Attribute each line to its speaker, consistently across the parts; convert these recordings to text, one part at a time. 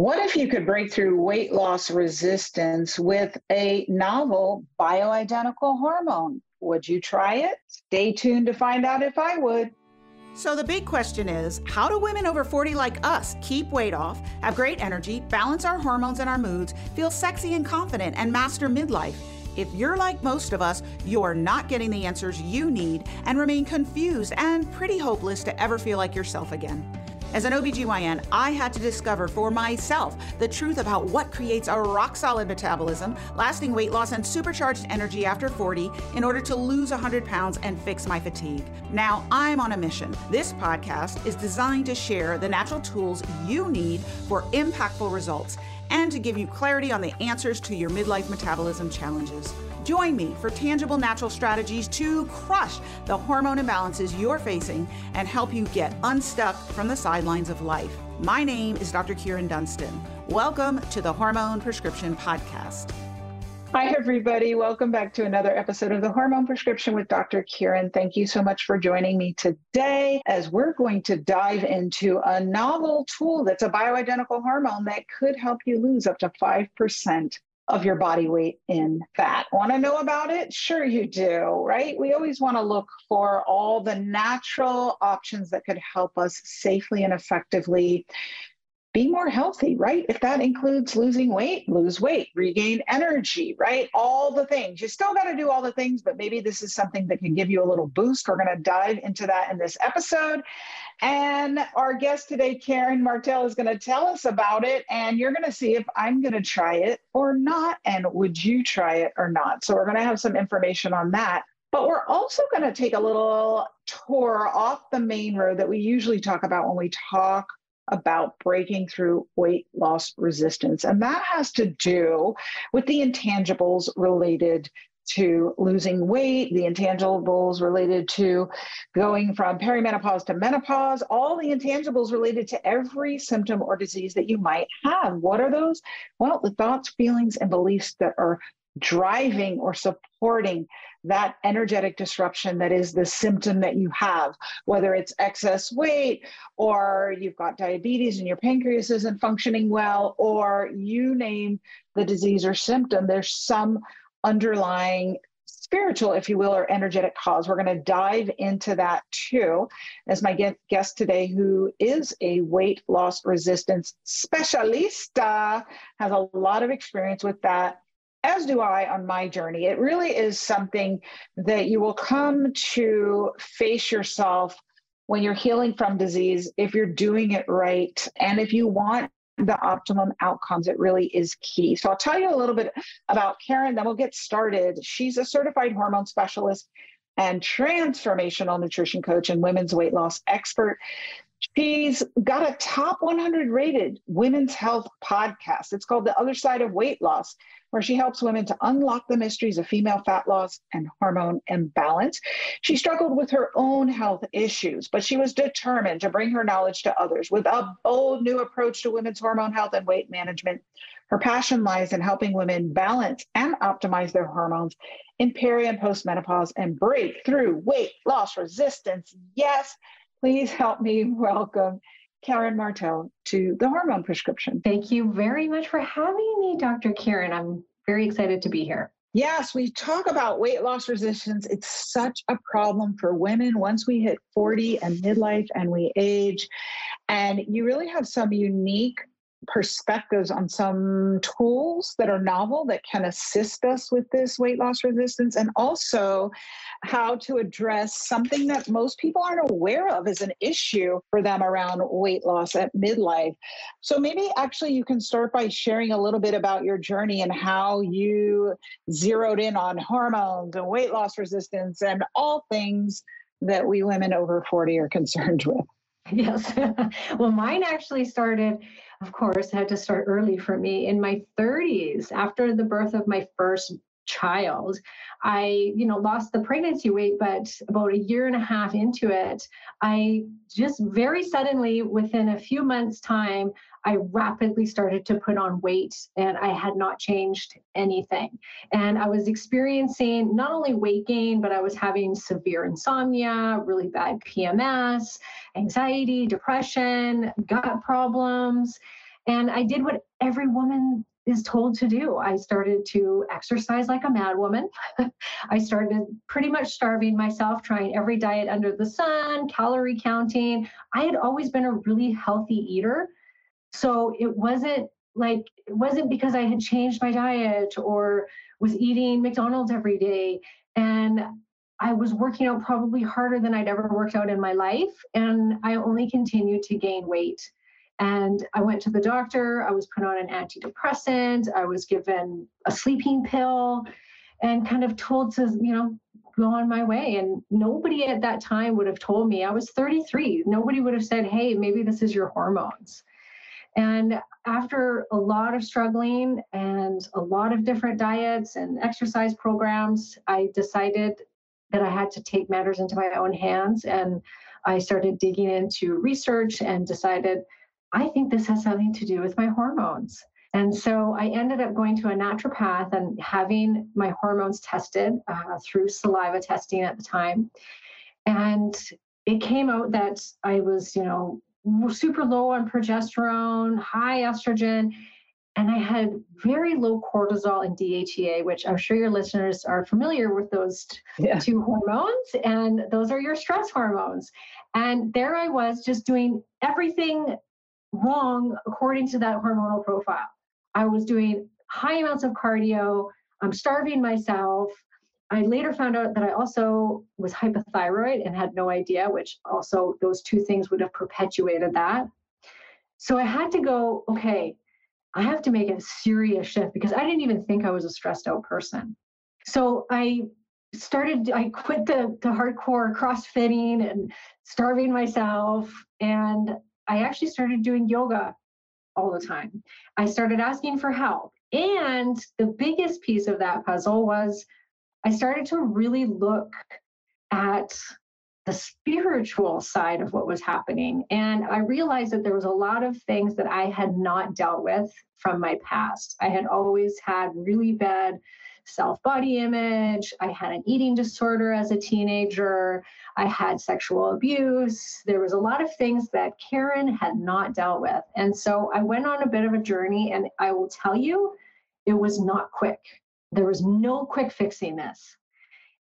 Speaker 1: What if you could break through weight loss resistance with a novel bioidentical hormone? Would you try it? Stay tuned to find out if I would.
Speaker 2: So, the big question is how do women over 40 like us keep weight off, have great energy, balance our hormones and our moods, feel sexy and confident, and master midlife? If you're like most of us, you're not getting the answers you need and remain confused and pretty hopeless to ever feel like yourself again. As an OBGYN, I had to discover for myself the truth about what creates a rock solid metabolism, lasting weight loss, and supercharged energy after 40 in order to lose 100 pounds and fix my fatigue. Now I'm on a mission. This podcast is designed to share the natural tools you need for impactful results and to give you clarity on the answers to your midlife metabolism challenges. Join me for tangible natural strategies to crush the hormone imbalances you're facing and help you get unstuck from the sidelines of life. My name is Dr. Kyrin Dunston. Welcome to the Hormone Prescription Podcast.
Speaker 1: Hi, everybody. Welcome back to another episode of the Hormone Prescription with Dr. Kieran. Thank you so much for joining me today as we're going to dive into a novel tool that's a bioidentical hormone that could help you lose up to 5% of your body weight in fat. Want to know about it? Sure, you do, right? We always want to look for all the natural options that could help us safely and effectively be more healthy, right? If that includes losing weight, lose weight, regain energy, right? All the things. You still got to do all the things, but maybe this is something that can give you a little boost. We're going to dive into that in this episode. And our guest today, Karen Martel, is going to tell us about it. And you're going to see if I'm going to try it or not. And would you try it or not? So we're going to have some information on that. But we're also going to take a little tour off the main road that we usually talk about when we talk about breaking through weight loss resistance. And that has to do with the intangibles related to losing weight, the intangibles related to going from perimenopause to menopause, all the intangibles related to every symptom or disease that you might have. What are those? Well, the thoughts, feelings, and beliefs that are driving or supporting that energetic disruption that is the symptom that you have, whether it's excess weight or you've got diabetes and your pancreas isn't functioning well, or you name the disease or symptom, there's some underlying spiritual, if you will, or energetic cause. We're going to dive into that too, as my guest today, who is a weight loss resistance specialist, has a lot of experience with that as do I on my journey. It really is something that you will come to face yourself when you're healing from disease if you're doing it right. And if you want the optimum outcomes, it really is key. So I'll tell you a little bit about Karen, then we'll get started. She's a certified hormone specialist and transformational nutrition coach and women's weight loss expert. She's got a top 100 rated women's health podcast. It's called The Other Side of Weight Loss where she helps women to unlock the mysteries of female fat loss and hormone imbalance. She struggled with her own health issues, but she was determined to bring her knowledge to others with a bold new approach to women's hormone health and weight management. Her passion lies in helping women balance and optimize their hormones in peri and postmenopause and break through weight loss resistance. Yes, please help me welcome Karen Martel to the hormone prescription.
Speaker 3: Thank you very much for having me, Dr. Karen. I'm very excited to be here.
Speaker 1: Yes, we talk about weight loss resistance. It's such a problem for women once we hit 40 and midlife and we age. And you really have some unique perspectives on some tools that are novel that can assist us with this weight loss resistance and also how to address something that most people aren't aware of as an issue for them around weight loss at midlife. So maybe actually you can start by sharing a little bit about your journey and how you zeroed in on hormones and weight loss resistance and all things that we women over 40 are concerned with.
Speaker 3: Yes. well, mine actually started of course, had to start early for me in my 30s after the birth of my first child. I, you know, lost the pregnancy weight, but about a year and a half into it, I just very suddenly, within a few months' time, I rapidly started to put on weight and I had not changed anything. And I was experiencing not only weight gain, but I was having severe insomnia, really bad PMS, anxiety, depression, gut problems. And I did what every woman is told to do. I started to exercise like a mad woman. I started pretty much starving myself, trying every diet under the sun, calorie counting. I had always been a really healthy eater. So it wasn't like, it wasn't because I had changed my diet or was eating McDonald's every day. And I was working out probably harder than I'd ever worked out in my life. And I only continued to gain weight. And I went to the doctor, I was put on an antidepressant, I was given a sleeping pill, and kind of told to, you know, go on my way. And nobody at that time would have told me, I was 33, nobody would have said, hey, maybe this is your hormones. And after a lot of struggling and a lot of different diets and exercise programs, I decided that I had to take matters into my own hands. And I started digging into research and decided I think this has something to do with my hormones. And so I ended up going to a naturopath and having my hormones tested uh, through saliva testing at the time. And it came out that I was, you know, super low on progesterone, high estrogen, and I had very low cortisol and DHEA, which I'm sure your listeners are familiar with those yeah. two hormones, and those are your stress hormones. And there I was just doing everything wrong according to that hormonal profile. I was doing high amounts of cardio, I'm starving myself. I later found out that I also was hypothyroid and had no idea, which also those two things would have perpetuated that. So I had to go, okay, I have to make a serious shift because I didn't even think I was a stressed out person. So I started, I quit the, the hardcore CrossFitting and starving myself. And I actually started doing yoga all the time. I started asking for help. And the biggest piece of that puzzle was I started to really look at the spiritual side of what was happening. And I realized that there was a lot of things that I had not dealt with from my past. I had always had really bad self body image. I had an eating disorder as a teenager. I had sexual abuse. There was a lot of things that Karen had not dealt with. And so I went on a bit of a journey, and I will tell you, it was not quick. There was no quick fixing this.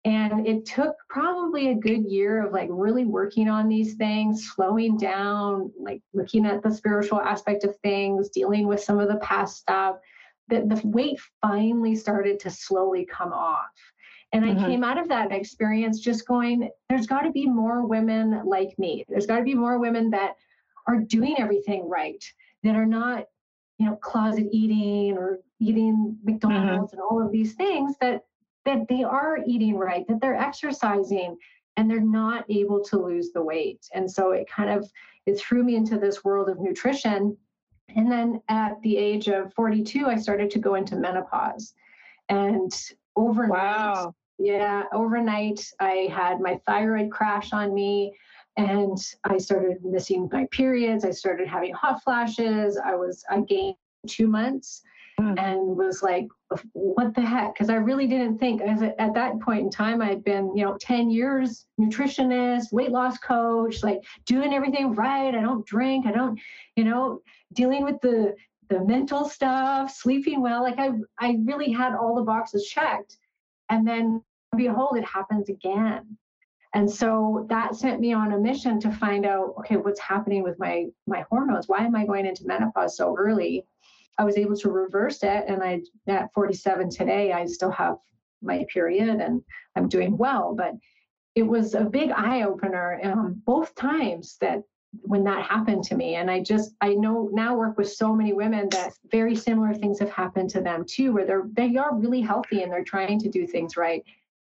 Speaker 3: And it took probably a good year of like really working on these things, slowing down, like looking at the spiritual aspect of things, dealing with some of the past stuff, that the weight finally started to slowly come off. And mm-hmm. I came out of that experience just going, there's got to be more women like me. There's got to be more women that are doing everything right, that are not, you know, closet eating or eating mm-hmm. McDonald's mm-hmm. and all of these things that that they are eating right, that they're exercising and they're not able to lose the weight. And so it kind of it threw me into this world of nutrition and then at the age of 42, I started to go into menopause. And overnight, wow. yeah, overnight, I had my thyroid crash on me and I started missing my periods. I started having hot flashes. I was, I gained two months mm. and was like, what the heck? Because I really didn't think, as at that point in time, I had been, you know, 10 years nutritionist, weight loss coach, like doing everything right. I don't drink. I don't, you know, dealing with the the mental stuff, sleeping well. Like I I really had all the boxes checked. And then behold, it happens again. And so that sent me on a mission to find out, okay, what's happening with my my hormones? Why am I going into menopause so early? I was able to reverse it. And I at 47 today, I still have my period and I'm doing well. But it was a big eye opener um, both times that when that happened to me and i just i know now work with so many women that very similar things have happened to them too where they're they are really healthy and they're trying to do things right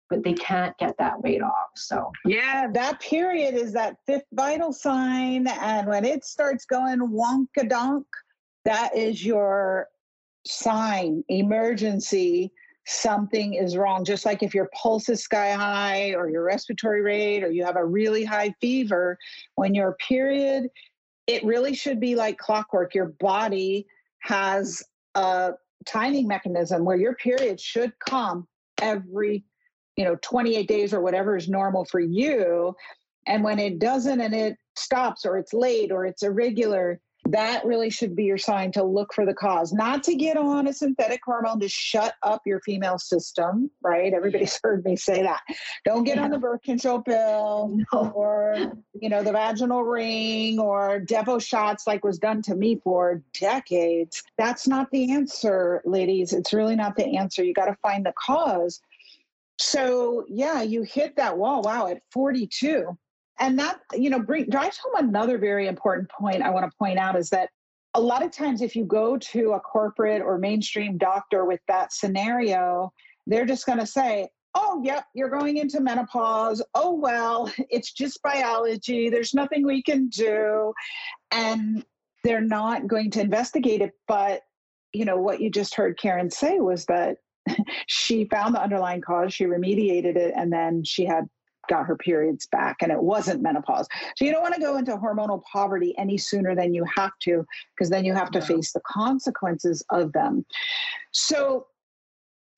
Speaker 3: but they can't get that weight off so
Speaker 1: yeah that period is that fifth vital sign and when it starts going wonka donk that is your sign emergency something is wrong. Just like if your pulse is sky high or your respiratory rate or you have a really high fever, when your period, it really should be like clockwork. Your body has a timing mechanism where your period should come every, you know, 28 days or whatever is normal for you. And when it doesn't and it stops or it's late or it's irregular, that really should be your sign to look for the cause, not to get on a synthetic hormone to shut up your female system, right? Everybody's heard me say that. Don't get yeah. on the birth control pill no. or, you know, the vaginal ring or Depo shots like was done to me for decades. That's not the answer, ladies. It's really not the answer. You got to find the cause. So, yeah, you hit that wall. Wow, at 42 and that you know bring, drives home another very important point i want to point out is that a lot of times if you go to a corporate or mainstream doctor with that scenario they're just going to say oh yep you're going into menopause. Oh well it's just biology. There's nothing we can do. And they're not going to investigate it but you know what you just heard karen say was that she found the underlying cause she remediated it and then she had got her periods back and it wasn't menopause. So you don't want to go into hormonal poverty any sooner than you have to, because then you have to face the consequences of them. So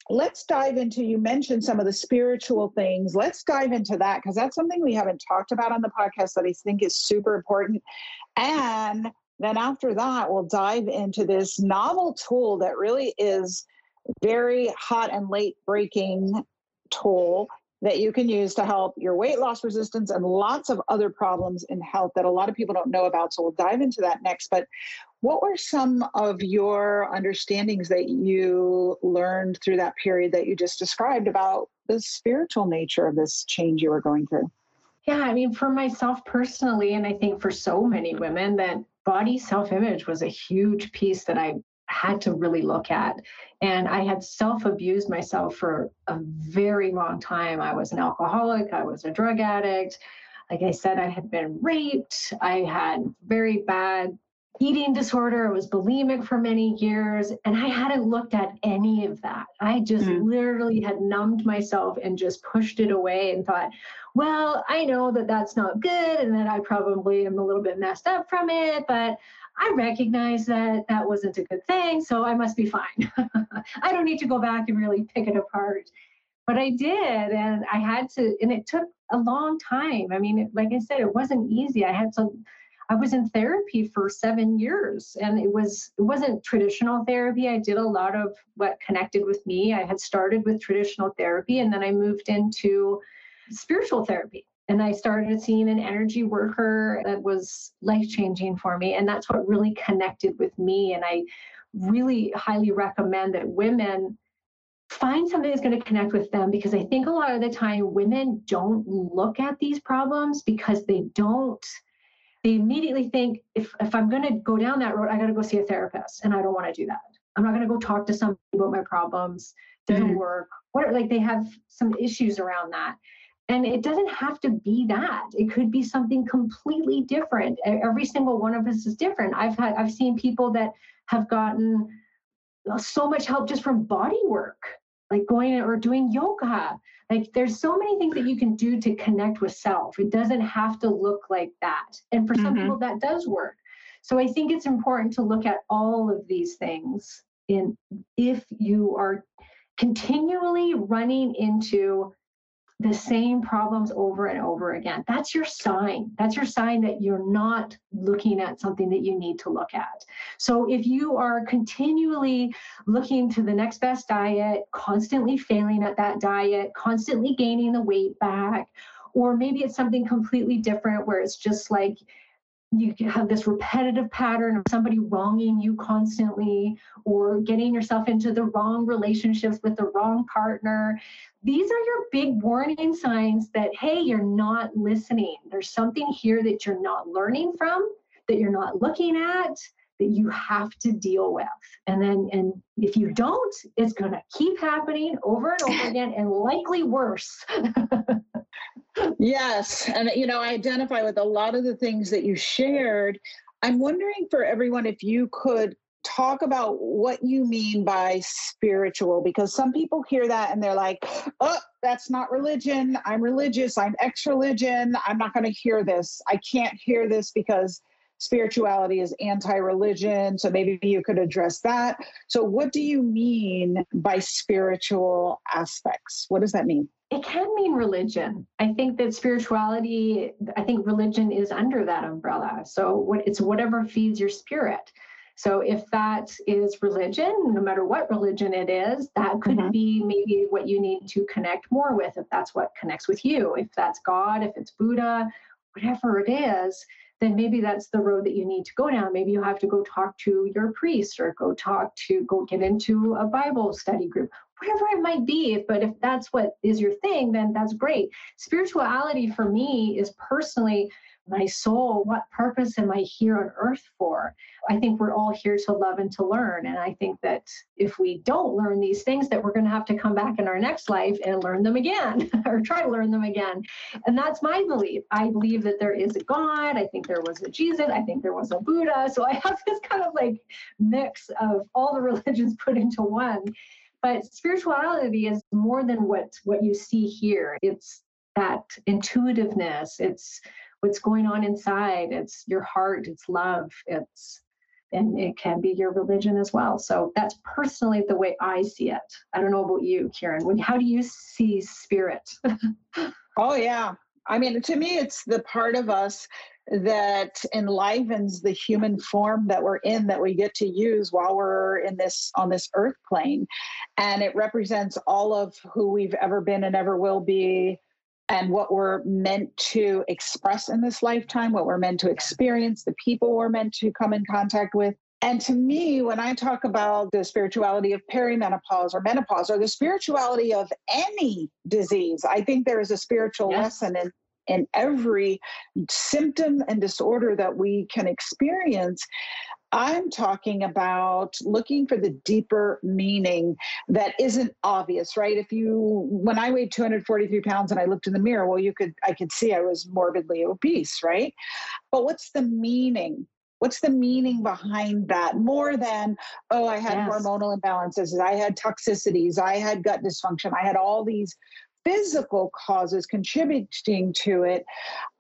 Speaker 1: let's dive into you mentioned some of the spiritual things let's dive into that because that's something we haven't talked about on the podcast that i think is super important and then after that we'll dive into this novel tool that really is very hot and late breaking tool that you can use to help your weight loss resistance and lots of other problems in health that a lot of people don't know about. So we'll dive into that next. But what were some of your understandings that you learned through that period that you just described about the spiritual nature of this change you were going through?
Speaker 3: Yeah, I mean, for myself personally, and I think for so many women, that body self image was a huge piece that I had to really look at. And I had self abused myself for a very long time. I was an alcoholic, I was a drug addict. Like I said, I had been raped, I had very bad eating disorder. I was bulimic for many years, and I hadn't looked at any of that. I just mm. literally had numbed myself and just pushed it away and thought, well, I know that that's not good and that I probably am a little bit messed up from it, but I recognize that that wasn't a good thing, so I must be fine. I don't need to go back and really pick it apart. But I did, and I had to, and it took a long time. I mean, like I said, it wasn't easy. I had to, I was in therapy for seven years, and it was it wasn't traditional therapy. I did a lot of what connected with me. I had started with traditional therapy, and then I moved into spiritual therapy and I started seeing an energy worker that was life changing for me. And that's what really connected with me. And I really highly recommend that women find something that's going to connect with them because I think a lot of the time women don't look at these problems because they don't. They immediately think if, if I'm going to go down that road, I got to go see a therapist. And I don't want to do that. I'm not going to go talk to somebody about my problems. Doesn't mm-hmm. work. What like they have some issues around that. And it doesn't have to be that. It could be something completely different. Every single one of us is different. I've had I've seen people that have gotten so much help just from body work, like going or doing yoga. Like there's so many things that you can do to connect with self. It doesn't have to look like that. And for some mm-hmm. people that does work. So I think it's important to look at all of these things in if you are continually running into the same problems over and over again. That's your sign. That's your sign that you're not looking at something that you need to look at. So if you are continually looking to the next best diet, constantly failing at that diet, constantly gaining the weight back, or maybe it's something completely different where it's just like you have this repetitive pattern of somebody wronging you constantly or getting yourself into the wrong relationships with the wrong partner. These are your big warning signs that, hey, you're not listening. There's something here that you're not learning from, that you're not looking at, that you have to deal with. And then, and if you don't, it's going to keep happening over and over again and likely worse.
Speaker 1: yes. And, you know, I identify with a lot of the things that you shared. I'm wondering for everyone if you could talk about what you mean by spiritual because some people hear that and they're like oh that's not religion. I'm religious. I'm ex-religion. I'm not going to hear this. I can't hear this because spirituality is anti-religion. So maybe you could address that. So what do you mean by spiritual aspects? What does that mean
Speaker 3: it can mean religion. I think that spirituality, I think religion is under that umbrella. So what it's whatever feeds your spirit. So if that is religion, no matter what religion it is, that could mm-hmm. be maybe what you need to connect more with if that's what connects with you. If that's God, if it's Buddha, whatever it is, then maybe that's the road that you need to go down. Maybe you have to go talk to your priest or go talk to go get into a Bible study group, whatever it might be. But if that's what is your thing, then that's great. Spirituality for me is personally my soul, what purpose am I here on earth for? I think we're all here to love and to learn. And I think that if we don't learn these things, that we're going to have to come back in our next life and learn them again or try to learn them again. And that's my belief. I believe that there is a God. I think there was a Jesus. I think there was a Buddha. So I have this kind of like mix of all the religions put into one. But spirituality is more than what what you see here. It's that intuitiveness. It's what's going on inside. It's your heart, it's love, it's and it can be your religion as well. So that's personally the way I see it. I don't know about you, Kyrin. When, how do you see spirit?
Speaker 1: oh yeah. I mean, to me, it's the part of us that enlivens the human form that we're in that we get to use while we're in this on this earth plane and it represents all of who we've ever been and ever will be and what we're meant to express in this lifetime, what we're meant to experience, the people we're meant to come in contact with. And to me, when I talk about the spirituality of perimenopause or menopause or the spirituality of any disease, I think there is a spiritual yes. lesson in, in every symptom and disorder that we can experience. I'm talking about looking for the deeper meaning that isn't obvious, right? If you, when I weighed 243 pounds and I looked in the mirror, well, you could, I could see I was morbidly obese, right? But what's the meaning? What's the meaning behind that? More than, oh, I had yes. hormonal imbalances, I had toxicities, I had gut dysfunction, I had all these physical causes contributing to it,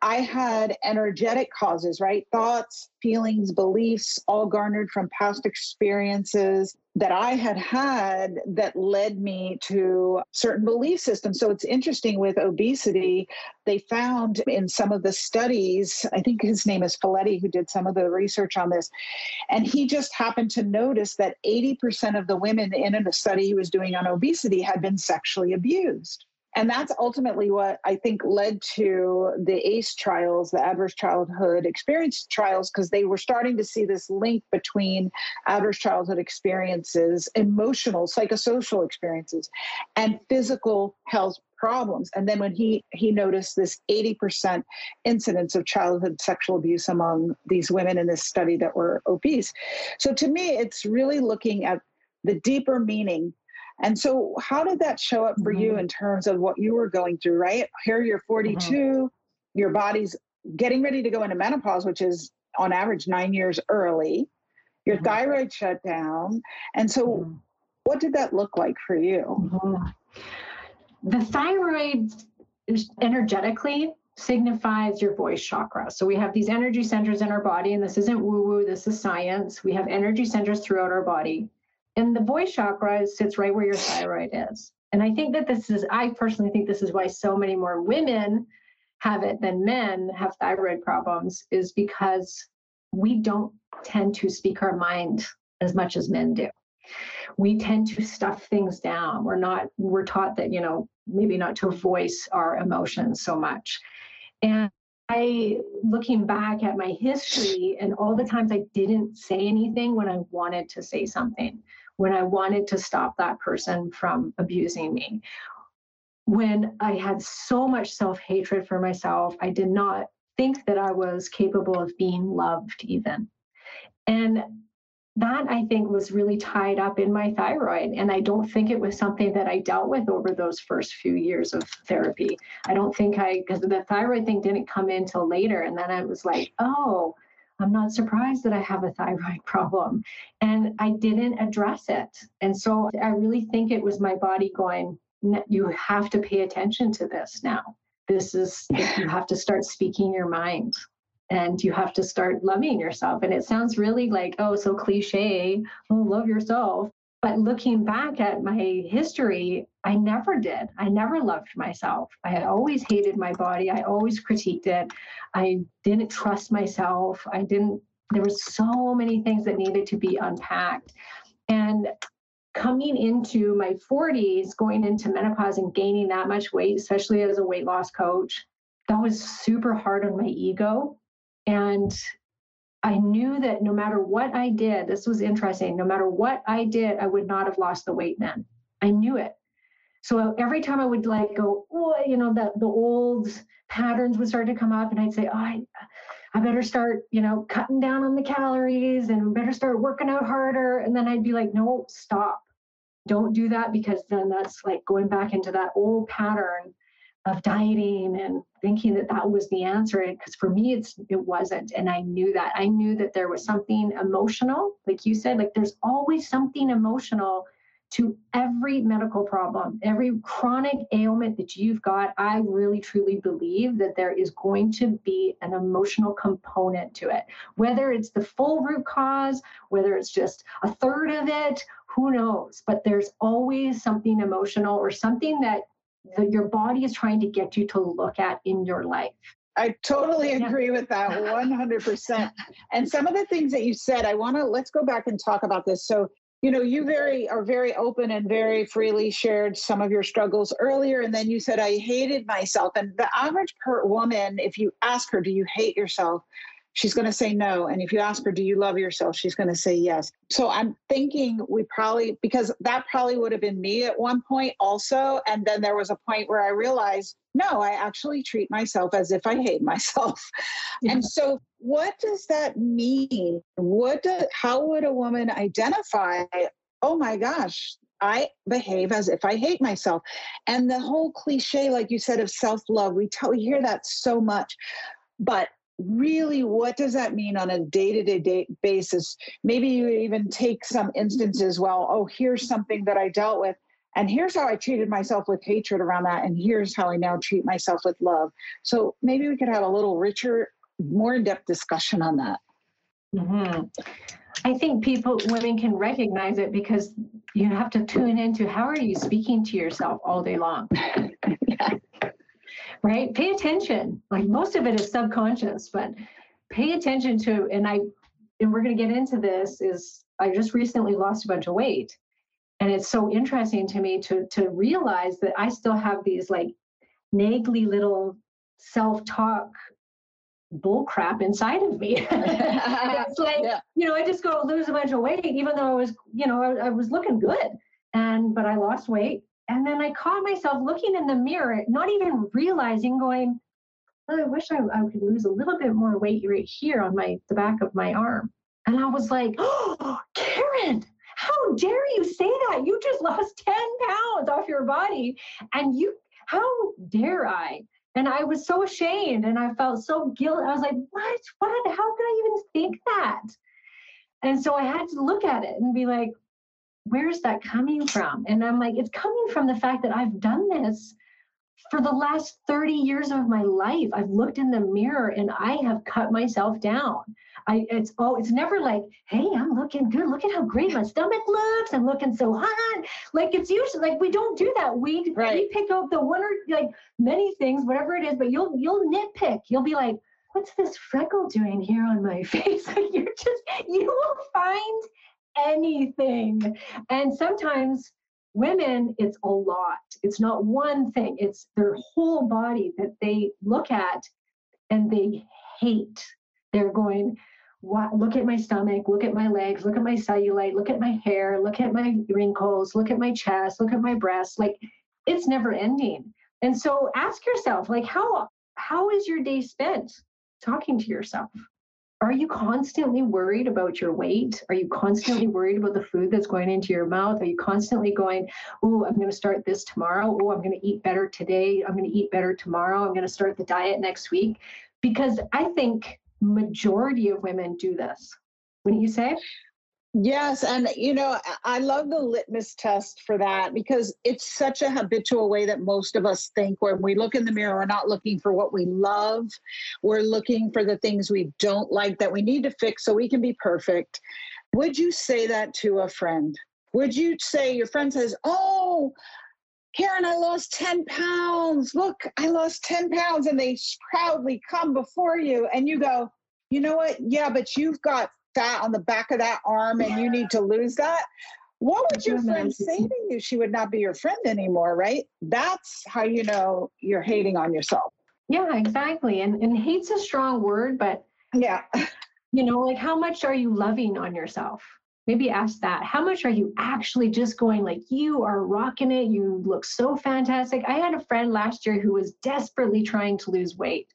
Speaker 1: I had energetic causes, right? Thoughts, feelings, beliefs, all garnered from past experiences that I had had that led me to certain belief systems. So it's interesting with obesity, they found in some of the studies, I think his name is Felitti, who did some of the research on this, and he just happened to notice that 80% of the women in a study he was doing on obesity had been sexually abused. And that's ultimately what I think led to the ACE trials, the adverse childhood experience trials, because they were starting to see this link between adverse childhood experiences, emotional, psychosocial experiences, and physical health problems. And then when he he noticed this 80% incidence of childhood sexual abuse among these women in this study that were obese. So to me, it's really looking at the deeper meaning and so, how did that show up for mm-hmm. you in terms of what you were going through, right? Here you're 42, mm-hmm. your body's getting ready to go into menopause, which is on average nine years early. Your mm-hmm. thyroid shut down. And so, mm-hmm. what did that look like for you?
Speaker 3: Mm-hmm. The thyroid energetically signifies your voice chakra. So we have these energy centers in our body, and this isn't woo woo, this is science. We have energy centers throughout our body. And the voice chakra sits right where your thyroid is. And I think that this is, I personally think this is why so many more women have it than men have thyroid problems, is because we don't tend to speak our mind as much as men do. We tend to stuff things down. We're not, we're taught that, you know, maybe not to voice our emotions so much. And I, looking back at my history and all the times I didn't say anything when I wanted to say something, when I wanted to stop that person from abusing me. When I had so much self hatred for myself, I did not think that I was capable of being loved, even. And that I think was really tied up in my thyroid. And I don't think it was something that I dealt with over those first few years of therapy. I don't think I, because the thyroid thing didn't come in till later. And then I was like, oh, I'm not surprised that I have a thyroid problem. And I didn't address it. And so I really think it was my body going, you have to pay attention to this now. This is, you have to start speaking your mind and you have to start loving yourself. And it sounds really like, oh, so cliche, oh, love yourself. But looking back at my history, I never did. I never loved myself. I had always hated my body. I always critiqued it. I didn't trust myself. I didn't, there were so many things that needed to be unpacked. And coming into my 40s, going into menopause and gaining that much weight, especially as a weight loss coach, that was super hard on my ego. And I knew that no matter what I did, this was interesting, no matter what I did, I would not have lost the weight then. I knew it. So every time I would like go, you know, the, the old patterns would start to come up and I'd say, oh, I, I better start, you know, cutting down on the calories and better start working out harder. And then I'd be like, no, stop. Don't do that because then that's like going back into that old pattern of dieting and thinking that that was the answer. Because for me it's it wasn't and i knew that. I knew that there was something emotional like you said like there's always something emotional to every medical problem every chronic ailment that you've got. I really truly believe that there is going to be an emotional component to it. Whether it's the full root cause whether it's just a third of it who knows? But there's always something emotional or something that that your body is trying to get you to look at in your life.
Speaker 1: I totally agree yeah. with that 100%. and some of the things that you said, I want to let's go back and talk about this. So, you know, you very are very open and very freely shared some of your struggles earlier and then you said I hated myself and the average per woman if you ask her do you hate yourself? She's going to say no. And if you ask her, do you love yourself? She's going to say yes. So I'm thinking we probably, because that probably would have been me at one point also. And then there was a point where I realized, no, I actually treat myself as if I hate myself. Yeah. And so what does that mean? What do, how would a woman identify, oh my gosh, I behave as if I hate myself. And the whole cliche, like you said, of self love, we tell, we hear that so much. But really what does that mean on a day-to-day basis? Maybe you even take some instances well oh here's something that i dealt with and here's how i treated myself with hatred around that and here's how i now treat myself with love. So maybe we could have a little richer more in-depth discussion on that.
Speaker 3: Mm-hmm. i think people women can recognize it because you have to tune into how are you speaking to yourself all day long? Yeah right? Pay attention. Like most of it is subconscious, but pay attention to, and I, and we're going to get into this is I just recently lost a bunch of weight. And it's so interesting to me to, to realize that I still have these like naggly little self-talk bull crap inside of me. it's like, yeah. you know, I just go lose a bunch of weight, even though I was, you know, I, I was looking good. And, but I lost weight and then I caught myself looking in the mirror, not even realizing, going, oh, I wish I, I could lose a little bit more weight right here on my the back of my arm. And I was like, oh, Karen, how dare you say that? You just lost 10 pounds off your body. And you, how dare I? And I was so ashamed and I felt so guilty. I was like, what? What? How could I even think that? And so I had to look at it and be like, where's that coming from? And I'm like, it's coming from the fact that I've done this for the last 30 years of my life. I've looked in the mirror and I have cut myself down. I it's oh, it's never like, hey, I'm looking good. Look at how great my stomach looks. I'm looking so hot. Like it's usually like we don't do that. We right. we pick out the one or like many things, whatever it is, but you'll you'll nitpick. You'll be like, what's this freckle doing here on my face? You're just you will find anything. And sometimes women, it's a lot. It's not one thing, it's their whole body that they look at and they hate. They're going, look at my stomach, look at my legs, look at my cellulite, look at my hair, look at my wrinkles, look at my chest, look at my breasts. Like it's never ending. And so ask yourself, like, how how is your day spent talking to yourself? Are you constantly worried about your weight? Are you constantly worried about the food that's going into your mouth? Are you constantly going, oh, I'm going to start this tomorrow. Oh, I'm going to eat better today. I'm going to eat better tomorrow. I'm going to start the diet next week. Because I think majority of women do this. Wouldn't you say?
Speaker 1: Yes. And, you know, I love the litmus test for that because it's such a habitual way that most of us think. When we look in the mirror, we're not looking for what we love, we're looking for the things we don't like that we need to fix so we can be perfect. Would you say that to a friend? would you say your friend says, Oh, Karen, I lost 10 pounds. Look, I lost 10 pounds. And they proudly come before you, and you go, You know what? Yeah, but you've got fat on the back of that arm and you need to lose that. What would your friend say to you? She would not be your friend anymore, right? That's how you know you're hating on yourself.
Speaker 3: Yeah, exactly. And and hate's a strong word, but
Speaker 1: yeah.
Speaker 3: You know, like how much are you loving on yourself? Maybe ask that. How much are you actually just going like you are rocking it? You look so fantastic. I had a friend last year who was desperately trying to lose weight.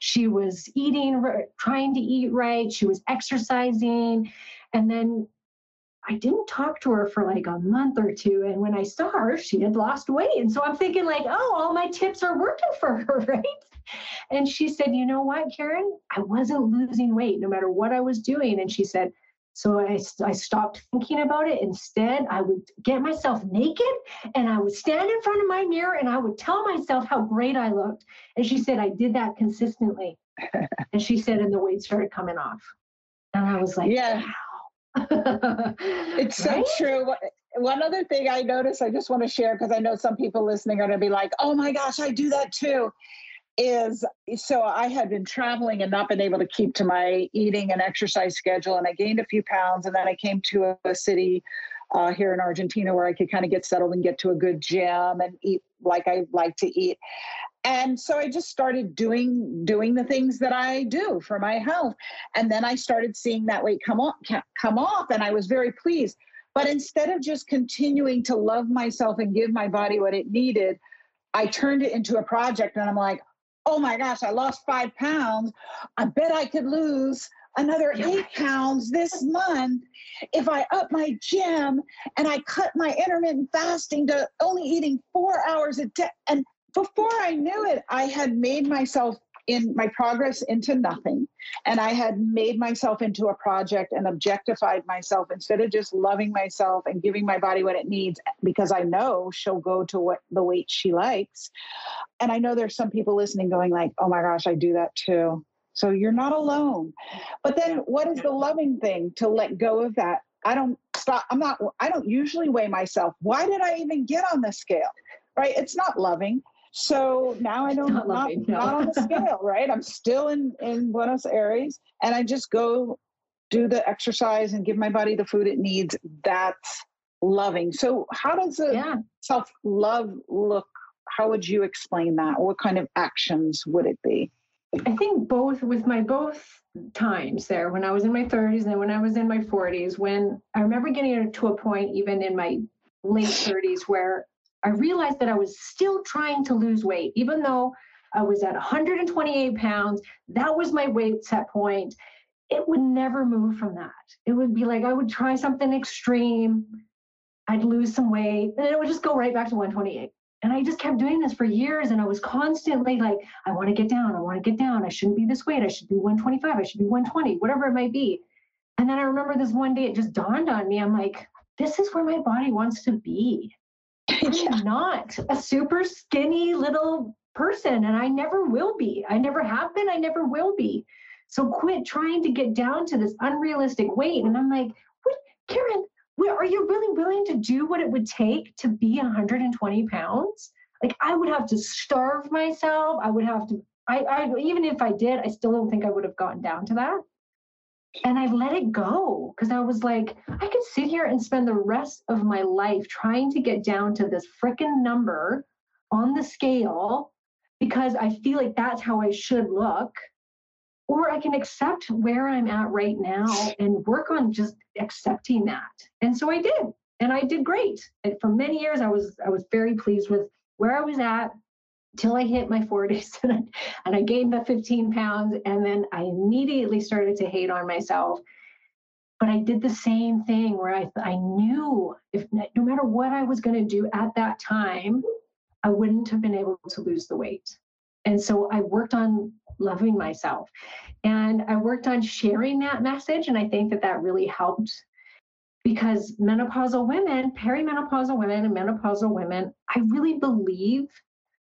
Speaker 3: She was eating, trying to eat right. She was exercising. And then I didn't talk to her for like a month or two. And when I saw her, she had lost weight. And so I'm thinking, like, oh, all my tips are working for her, right? And she said, you know what, Karen? I wasn't losing weight no matter what I was doing. And she said, so I, I stopped thinking about it. Instead, I would get myself naked and I would stand in front of my mirror and I would tell myself how great I looked. And she said, I did that consistently. and she said, and the weight started coming off. And I was like,
Speaker 1: yeah. Wow. it's so right? true. One other thing I noticed, I just want to share because I know some people listening are going to be like, oh my gosh, I do that too is so I had been traveling and not been able to keep to my eating and exercise schedule, and I gained a few pounds, and then I came to a, a city uh, here in Argentina where I could kind of get settled and get to a good gym and eat like I like to eat. And so I just started doing doing the things that I do for my health, and then I started seeing that weight come off come off, and I was very pleased. But instead of just continuing to love myself and give my body what it needed, I turned it into a project, and I'm like, oh my gosh, I lost five pounds. I bet I could lose another eight pounds this month if I up my gym and I cut my intermittent fasting to only eating four hours a day. And before I knew it, I had made myself in my progress into nothing. And I had made myself into a project and objectified myself instead of just loving myself and giving my body what it needs because I know she'll go to what the weight she likes. And I know there's some people listening going like, "Oh my gosh, I do that too." So you're not alone. But then what is the loving thing to let go of that? I don't stop I'm not I don't usually weigh myself. Why did I even get on the scale? Right? It's not loving so now I don't not, not, no. not on the scale, right? I'm still in in Buenos Aires, and I just go do the exercise and give my body the food it needs. That's loving. So how does a yeah. self love look? How would you explain that? What kind of actions would it be?
Speaker 3: I think both with my both times there when I was in my 30s and when I was in my 40s when I remember getting to a point even in my late 30s where I realized that I was still trying to lose weight, even though I was at 128 pounds. That was my weight set point. It would never move from that. It would be like I would try something extreme, I'd lose some weight, and it would just go right back to 128. And I just kept doing this for years. And I was constantly like, I want to get down. I want to get down. I shouldn't be this weight. I should be 125. I should be 120, whatever it might be. And then I remember this one day, it just dawned on me. I'm like, this is where my body wants to be. I'm not a super skinny little person, and I never will be. I never have been. I never will be. So quit trying to get down to this unrealistic weight. And I'm like, what, Karen? Are you really willing to do what it would take to be 120 pounds? Like I would have to starve myself. I would have to. I, I even if I did, I still don't think I would have gotten down to that and I let it go because I was like, I could sit here and spend the rest of my life trying to get down to this freaking number on the scale because I feel like that's how I should look. Or I can accept where I'm at right now and work on just accepting that. And so I did. And I did great. And for many years I was I was very pleased with where I was at till I hit my 40s and I, and I gained the 15 pounds. And then I immediately started to hate on myself. But I did the same thing where I, I knew if no matter what I was going to do at that time, I wouldn't have been able to lose the weight. And so I worked on loving myself and I worked on sharing that message. And I think that that really helped because menopausal women, perimenopausal women, and menopausal women, I really believe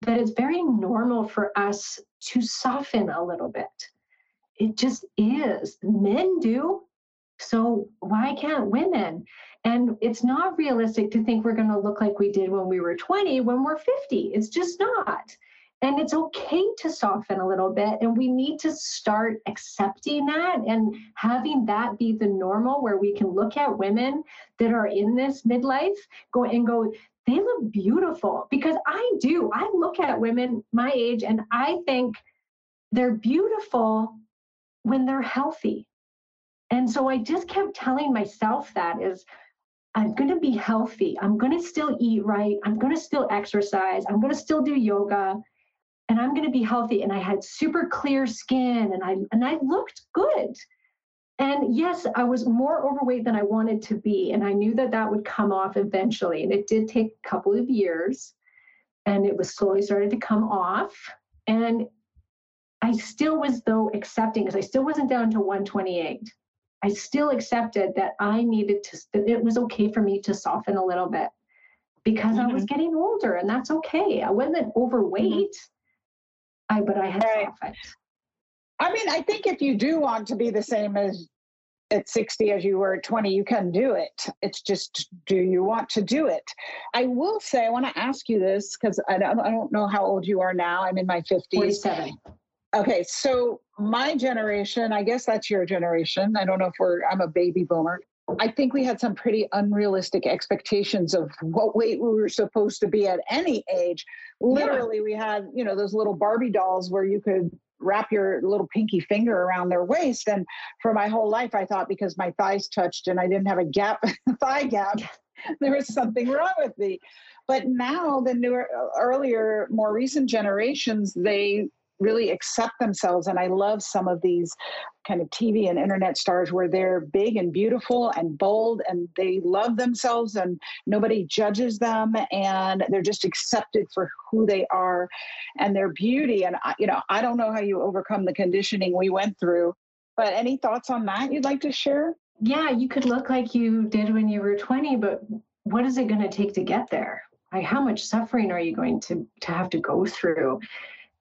Speaker 3: that it's very normal for us to soften a little bit. It just is. Men do. So why can't women? And it's not realistic to think we're going to look like we did when we were 20 when we're 50. It's just not. And it's okay to soften a little bit. And we need to start accepting that and having that be the normal where we can look at women that are in this midlife go and go, they look beautiful. Because I do. I look at women my age and I think they're beautiful when they're healthy. And so I just kept telling myself that is I'm going to be healthy. I'm going to still eat right. I'm going to still exercise. I'm going to still do yoga and I'm going to be healthy. And I had super clear skin and I and I looked good. And yes, I was more overweight than I wanted to be. And I knew that that would come off eventually. And it did take a couple of years. And it was slowly started to come off. And I still was, though, accepting because I still wasn't down to 128. I still accepted that I needed to, that it was okay for me to soften a little bit because mm-hmm. I was mm-hmm. getting older and that's okay. I wasn't overweight, mm-hmm. I, but I had right. softened.
Speaker 1: I mean, I think if you do want to be the same as at 60 as you were at 20, you can do it. It's just, do you want to do it? I will say, I want to ask you this because I don't, I don't know how old you are now. I'm in my 50s.
Speaker 3: 47.
Speaker 1: Okay, so my generation, I guess that's your generation. I don't know if we're, I'm a baby boomer. I think we had some pretty unrealistic expectations of what weight we were supposed to be at any age. Literally, yeah. we had, you know, those little Barbie dolls where you could wrap your little pinky finger around their waist. And for my whole life, I thought because my thighs touched and I didn't have a gap, thigh gap, there was something wrong with me. But now, the newer, earlier, more recent generations, they really accept themselves. And I love some of these kind of TV and internet stars where they're big and beautiful and bold and they love themselves and nobody judges them and they're just accepted for who they are and their beauty. And, I, you know, I don't know how you overcome the conditioning we went through, but any thoughts on that you'd like to share?
Speaker 3: Yeah, you could look like you did when you were 20, but what is it going to take to get there? Like how much suffering are you going to to have to go through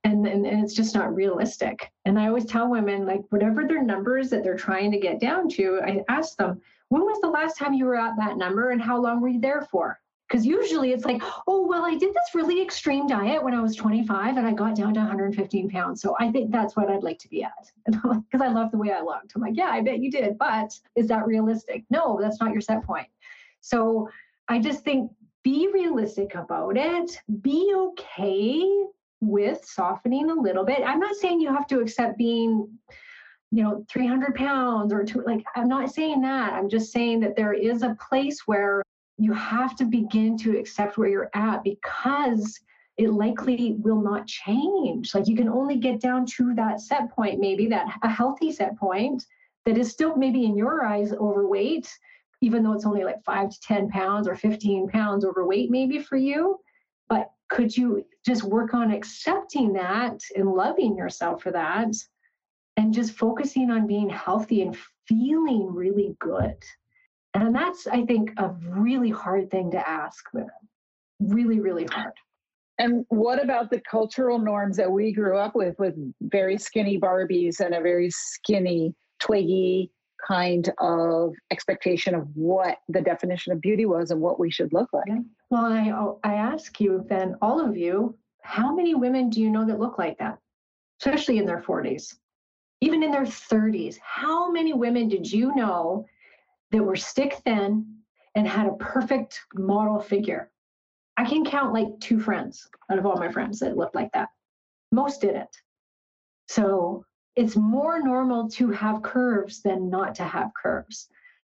Speaker 3: and, and, and it's just not realistic. And I always tell women, like, whatever their numbers that they're trying to get down to, I ask them, when was the last time you were at that number and how long were you there for? Because usually it's like, oh, well, I did this really extreme diet when I was 25 and I got down to 115 pounds. So I think that's what I'd like to be at. Because I love the way I looked. I'm like, yeah, I bet you did. But is that realistic? No, that's not your set point. So I just think be realistic about it. Be okay with softening a little bit. I'm not saying you have to accept being, you know, 300 pounds or two, like, I'm not saying that. I'm just saying that there is a place where you have to begin to accept where you're at because it likely will not change. Like, you can only get down to that set point, maybe that a healthy set point that is still maybe in your eyes overweight, even though it's only like five to 10 pounds or 15 pounds overweight, maybe for you. Could you just work on accepting that and loving yourself for that and just focusing on being healthy and feeling really good? And that's i think a really hard thing to ask women really really hard.
Speaker 1: And what about the cultural norms that we grew up with with very skinny barbies and a very skinny twiggy kind of expectation of what the definition of beauty was and what we should look like.
Speaker 3: Well, I, oh, I ask you then, all of you, how many women do you know that look like that, especially in their 40s, even in their 30s? How many women did you know that were stick thin and had a perfect model figure? I can count like two friends out of all my friends that looked like that. Most didn't. So it's more normal to have curves than not to have curves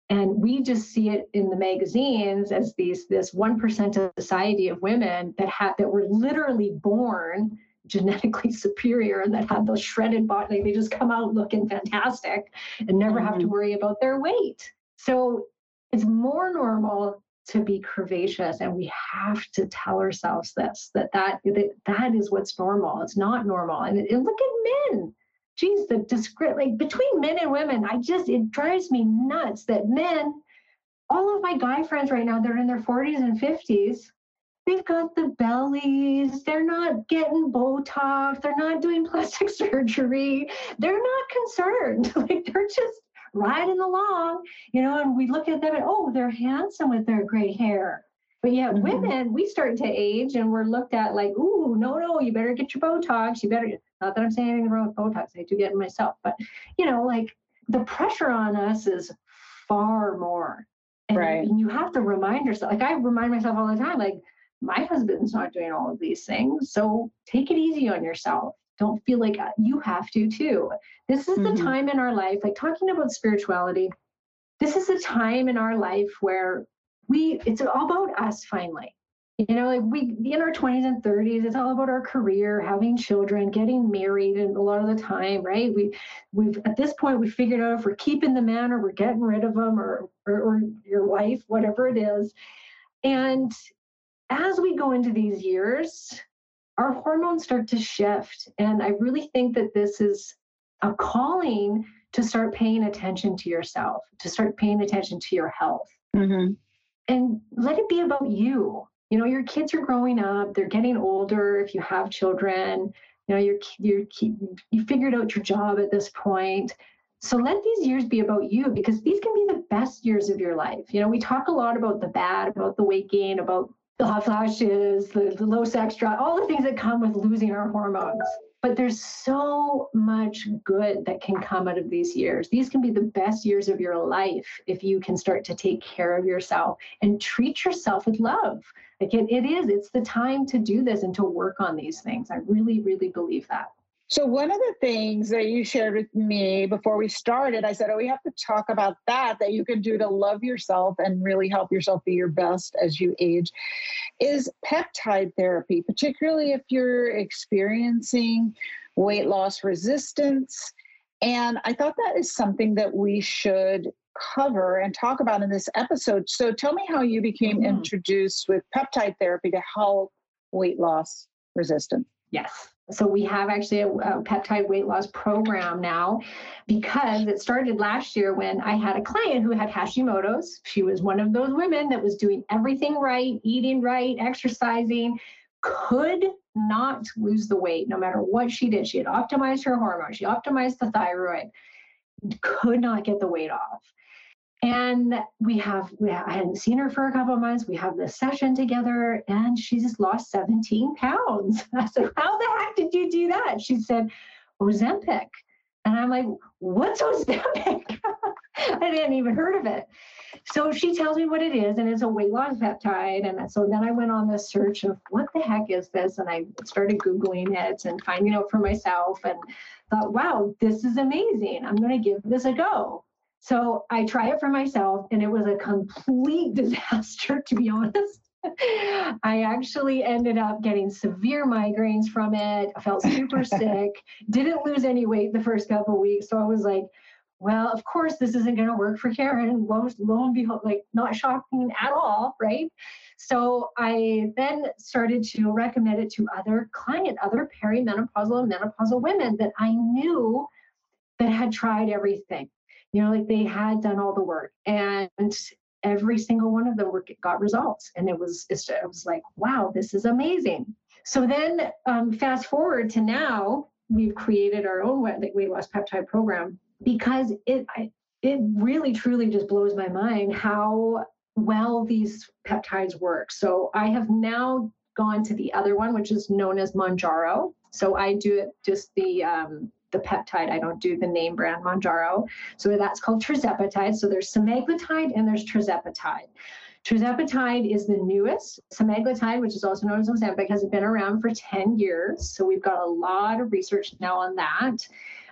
Speaker 3: and we just see it in the magazines as these this 1% of society of women that had that were literally born genetically superior and that had those shredded body they just come out looking fantastic and never mm-hmm. have to mm-hmm. worry about their weight so it's more normal to be curvaceous and we have to tell ourselves this that that that, that is what's normal it's not normal and, and look at men geez, the discreet, like between men and women, I just, it drives me nuts that men, all of my guy friends right now, they're in their 40s and 50s. They've got the bellies. They're not getting Botox. They're not doing plastic surgery. They're not concerned. like they're just riding along, you know, and we look at them and, oh, they're handsome with their gray hair. But yet, mm-hmm. women, we start to age and we're looked at like, ooh, no, no, you better get your Botox. You better, not that I'm saying anything wrong with Botox, I do get it myself, but, you know, like the pressure on us is far more. And, right. and you have to remind yourself, like I remind myself all the time, like, my husband's not doing all of these things. So take it easy on yourself. Don't feel like uh, you have to too. This is mm-hmm. the time in our life, like talking about spirituality. This is a time in our life where we, it's all about us finally. You know, like we in our 20s and 30s, it's all about our career, having children, getting married, and a lot of the time, right? We we've at this point we figured out if we're keeping the man or we're getting rid of him or or, or your wife, whatever it is. And as we go into these years, our hormones start to shift. And I really think that this is a calling to start paying attention to yourself, to start paying attention to your health. Mm-hmm. And let it be about you. You know, your kids are growing up, they're getting older. If you have children, you know, you're, you're, you figured out your job at this point. So let these years be about you because these can be the best years of your life. You know, we talk a lot about the bad, about the weight gain, about the hot flashes, the, the low sex drive, all the things that come with losing our hormones. But there's so much good that can come out of these years. These can be the best years of your life if you can start to take care of yourself and treat yourself with love. Like it, it is, it's the time to do this and to work on these things. I really, really believe that.
Speaker 1: So, one of the things that you shared with me before we started, I said, Oh, we have to talk about that, that you can do to love yourself and really help yourself be your best as you age, is peptide therapy, particularly if you're experiencing weight loss resistance. And I thought that is something that we should cover and talk about in this episode. So, tell me how you became mm. introduced with peptide therapy to help weight loss resistance.
Speaker 3: Yes. So we have actually a, a, peptide weight loss program now because it started last year when I had a client who had Hashimoto's. She was one of those women that was doing everything right, eating right, exercising, could not lose the weight no matter what she did. She had optimized her hormones, she optimized the thyroid, could not get the weight off. And we have, we I hadn't seen her for a couple of months. We have this session together and she just lost 17 pounds. I said, How the heck did you do that? She said, Ozempic. And I'm like, What's Ozempic? I hadn't even heard of it. So she tells me what it is, and it's a weight loss peptide. And so then I went on this search of what the heck is this? And I started Googling it and finding out for myself and thought, wow, this is amazing. I'm going to give this a go. So I try it for myself, and it was a complete disaster, to be honest. I actually ended up getting severe migraines from it. I felt super sick, didn't lose any weight the first couple weeks. So I was like, well, of course, this isn't going to work for Karen. Lo, lo and behold, like not shocking at all, right? So I then started to recommend it to other client, other perimenopausal and menopausal women that I knew that had tried everything you know like they had done all the work and every single one of them were, got results and it was it was like wow this is amazing. So then um, fast forward to now we've created our own weight loss peptide program because it it really truly just blows my mind how well these peptides work. So i have now gone to the other one which is known as Mounjaro. So i do it just the um, the peptide. I don't do the name brand Mounjaro. So that's called tirzepatide. So there's semaglutide and there's tirzepatide. Tirzepatide is the newest. Semaglutide, which is also known as Ozempic, has been around for 10 years. So we've got a lot of research now on that.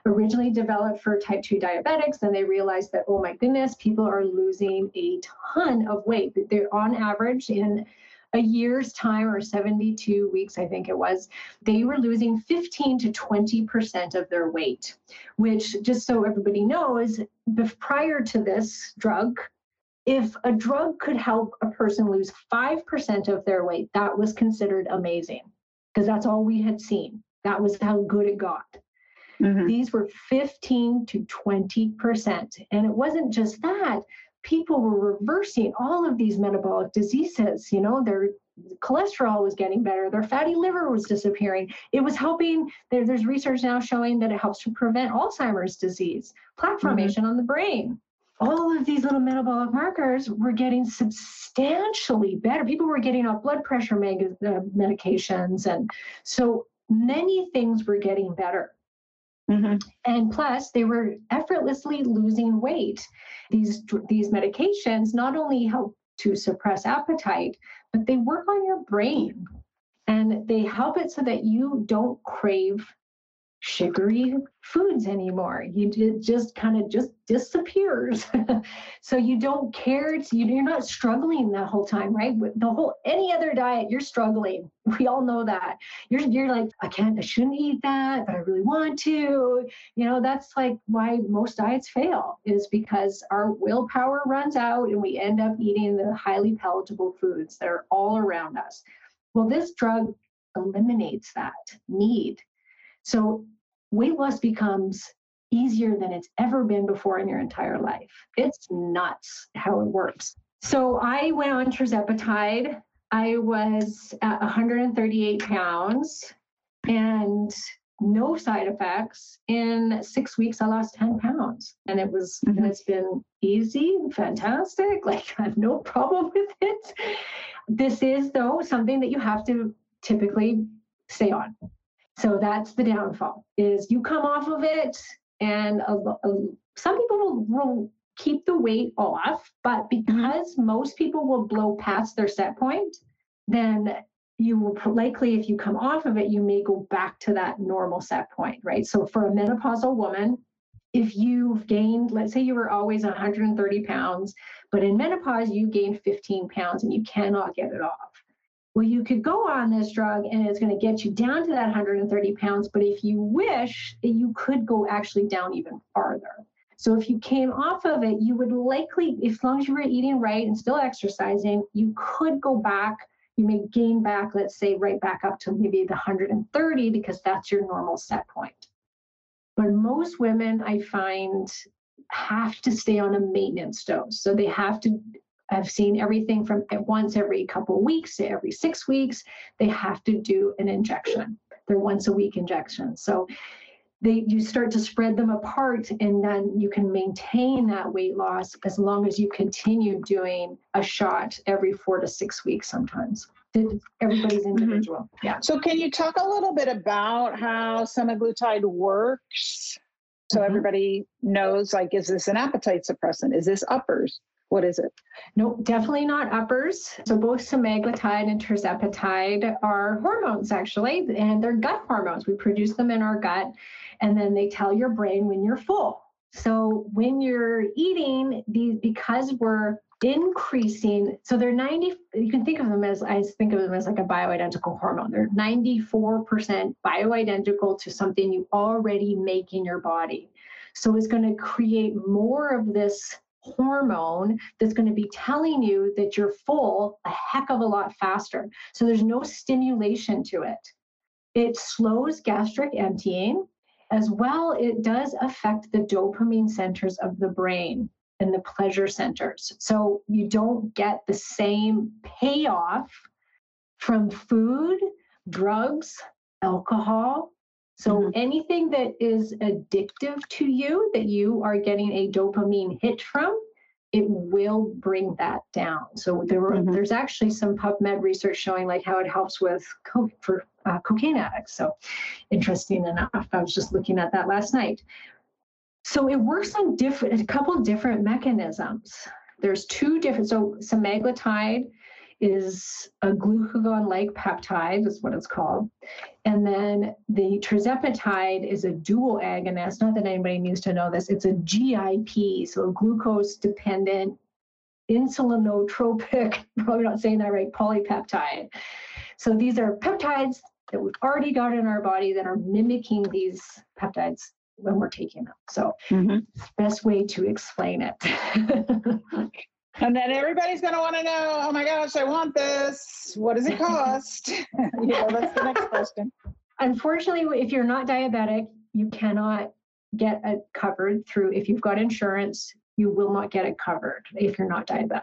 Speaker 3: Originally developed for type 2 diabetics, then they realized that, oh my goodness, people are losing a ton of weight. They're on average in a year's time or 72 weeks, I think it was, they were losing 15 to 20% of their weight, which, just so everybody knows, prior to this drug, if a drug could help a person lose 5% of their weight, that was considered amazing because that's all we had seen. That was how good it got. Mm-hmm. These were 15 to 20%. And it wasn't just that, people were reversing all of these metabolic diseases. You know, their cholesterol was getting better, their fatty liver was disappearing. It was helping. There, there's research now showing that it helps to prevent Alzheimer's disease, plaque mm-hmm. formation mm-hmm. on the brain. All of these little metabolic markers were getting substantially better. People were getting off blood pressure uh, medications. And so many things were getting better. Mm-hmm. And plus, they were effortlessly losing weight. These these medications not only help to suppress appetite, but they work on your brain and they help it so that you don't crave sugary foods anymore. You just kind of just disappears. so you don't care. To, you're not struggling the whole time, right? The whole any other diet, you're struggling. We all know that. You're you're like, I can't, I shouldn't eat that, but I really want to. You know, that's like why most diets fail is because our willpower runs out and we end up eating the highly palatable foods that are all around us. Well, this drug eliminates that need. So weight loss becomes easier than it's ever been before in your entire life. It's nuts how it works. So I went on tirzepatide. I was at 138 pounds and no side effects. In six weeks, I lost 10 pounds. And it was, mm-hmm. and it's been easy, fantastic. Like, I have no problem with it. This is, though, something that you have to typically stay on. So that's the downfall is you come off of it and a, a, some people will, will keep the weight off, but mm-hmm. because most people will blow past their set point, then you will likely, if you come off of it, you may go back to that normal set point, right? So for a menopausal woman, if you've gained, let's say you were always 130 pounds, but in menopause you gained 15 pounds and you cannot get it off well, you could go on this drug and it's going to get you down to that 130 pounds. But if you wish, you could go actually down even farther. So if you came off of it, you would likely, as long as you were eating right and still exercising, you could go back. You may gain back, let's say, right back up to maybe the 130 because that's your normal set point. But most women, I find, have to stay on a maintenance dose. So they have to I've seen everything from once every couple weeks to every six weeks. They have to do an injection. They're once a week injections. So they you start to spread them apart and then you can maintain that weight loss as long as you continue doing a shot every four to six weeks sometimes everybody's mm-hmm. individual mm-hmm. yeah
Speaker 1: so can you talk a little bit about how semaglutide works so mm-hmm. everybody knows like is this an appetite suppressant is this uppers what is it?
Speaker 3: No, definitely not uppers. So both semaglutide and tirzepatide are hormones actually, and they're gut hormones. We produce them in our gut, and then they tell your brain when you're full. So when you're eating these, because we're increasing, so they're 90, you can think of them as, I think of them as like a bioidentical hormone. They're 94% bioidentical to something you already make in your body. So it's going to create more of this hormone that's going to be telling you that you're full a heck of a lot faster. So there's no stimulation to it. It slows gastric emptying. As well, it does affect the dopamine centers of the brain and the pleasure centers. So you don't get the same payoff from food, drugs, alcohol, so mm-hmm. anything that is addictive to you that you are getting a dopamine hit from, it will bring that down. So there were, mm-hmm. there's actually some PubMed research showing like how it helps with co- for uh, cocaine addicts. So interesting enough, I was just looking at that last night. So it works on different, a couple different mechanisms. There's two different. So semaglutide is a glucagon-like peptide, is what it's called. And then the tirzepatide is a dual agonist. Not that anybody needs to know this. It's a GIP, so glucose-dependent insulinotropic, probably not saying that right, polypeptide. So these are peptides that we've already got in our body that are mimicking these peptides when we're taking them. So mm-hmm. best way to explain it.
Speaker 1: And then everybody's going to want to know, oh my gosh, I want this. What does it cost? you know, that's the next question.
Speaker 3: Unfortunately, if you're not diabetic, you cannot get it covered through, if you've got insurance, you will not get it covered if you're not diabetic.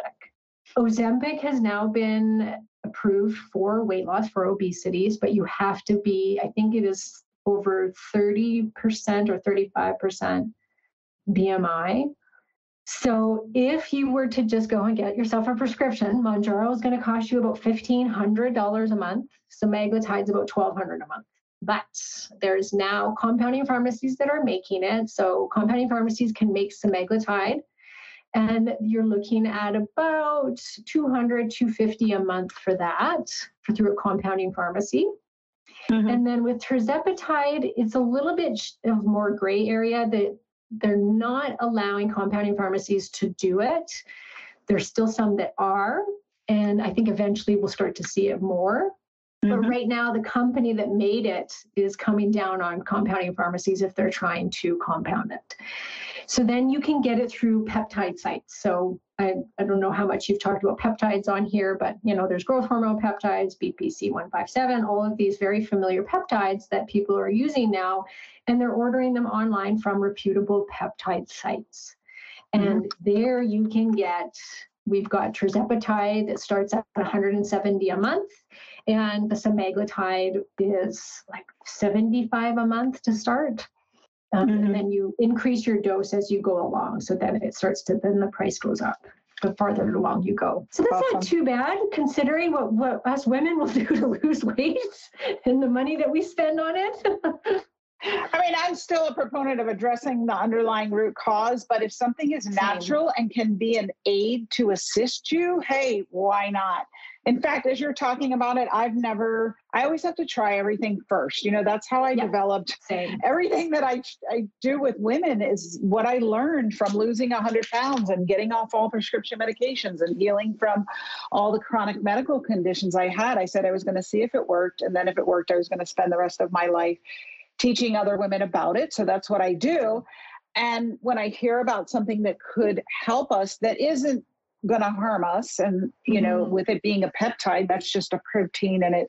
Speaker 3: Ozempic has now been approved for weight loss for obesities, but you have to be, I think it is over 30% or 35% BMI. So if you were to just go and get yourself a prescription, Mounjaro is going to cost you about $1,500 a month. Semaglutide is about $1,200 a month. But there's now compounding pharmacies that are making it. So compounding pharmacies can make semaglutide and you're looking at about 200 250 a month for that for through a compounding pharmacy mm-hmm. and then with tirzepatide it's a little bit of more gray area that they're not allowing compounding pharmacies to do it there's still some that are and i think eventually we'll start to see it more Mm-hmm. But right now, the company that made it is coming down on compounding pharmacies if they're trying to compound it. So then you can get it through peptide sites. So I, I don't know how much you've talked about peptides on here, but you know, there's growth hormone peptides, BPC157, all of these very familiar peptides that people are using now, and they're ordering them online from reputable peptide sites. And mm-hmm. there you can get We've got tirzepatide that starts at 170 a month, and the semaglutide is like 75 a month to start. Um, mm-hmm. And then you increase your dose as you go along, so then it starts to then the price goes up the farther along you go. So that's awesome. not too bad considering what, what us women will do to lose weight and the money that we spend on it.
Speaker 1: I mean, I'm still a proponent of addressing the underlying root cause, but if something is natural and can be an aid to assist you, hey, why not? In fact, as you're talking about it, I've never, I always have to try everything first. You know, that's how I developed
Speaker 3: Same.
Speaker 1: everything that I, I do with women is what I learned from losing 100 pounds and getting off all prescription medications and healing from all the chronic medical conditions I had. I said I was going to see if it worked. And then if it worked, I was going to spend the rest of my life teaching other women about it. So that's what I do. And when I hear about something that could help us that isn't going to harm us, and you know, mm-hmm. with it being a peptide, that's just a protein and it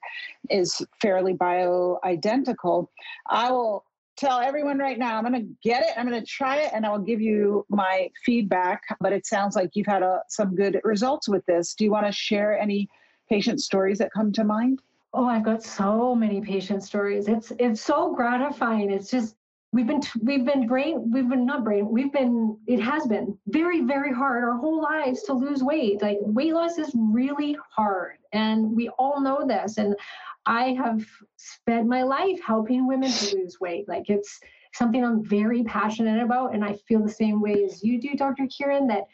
Speaker 1: is fairly bioidentical, I will tell everyone right now i'm going to get it i'm going to try it and i'll give you my feedback but it sounds like you've had a, some good results with this do you want to share any patient stories that come to mind
Speaker 3: Oh, I've got so many patient stories. It's it's so gratifying. It's just we've been we've been brain we've been not brain we've been it has been very very hard our whole lives to lose weight. Like weight loss is really hard and we all know this and i have spent my life helping women to lose weight. Like it's something i'm very passionate about and i feel the same way as you do dr Kyrin that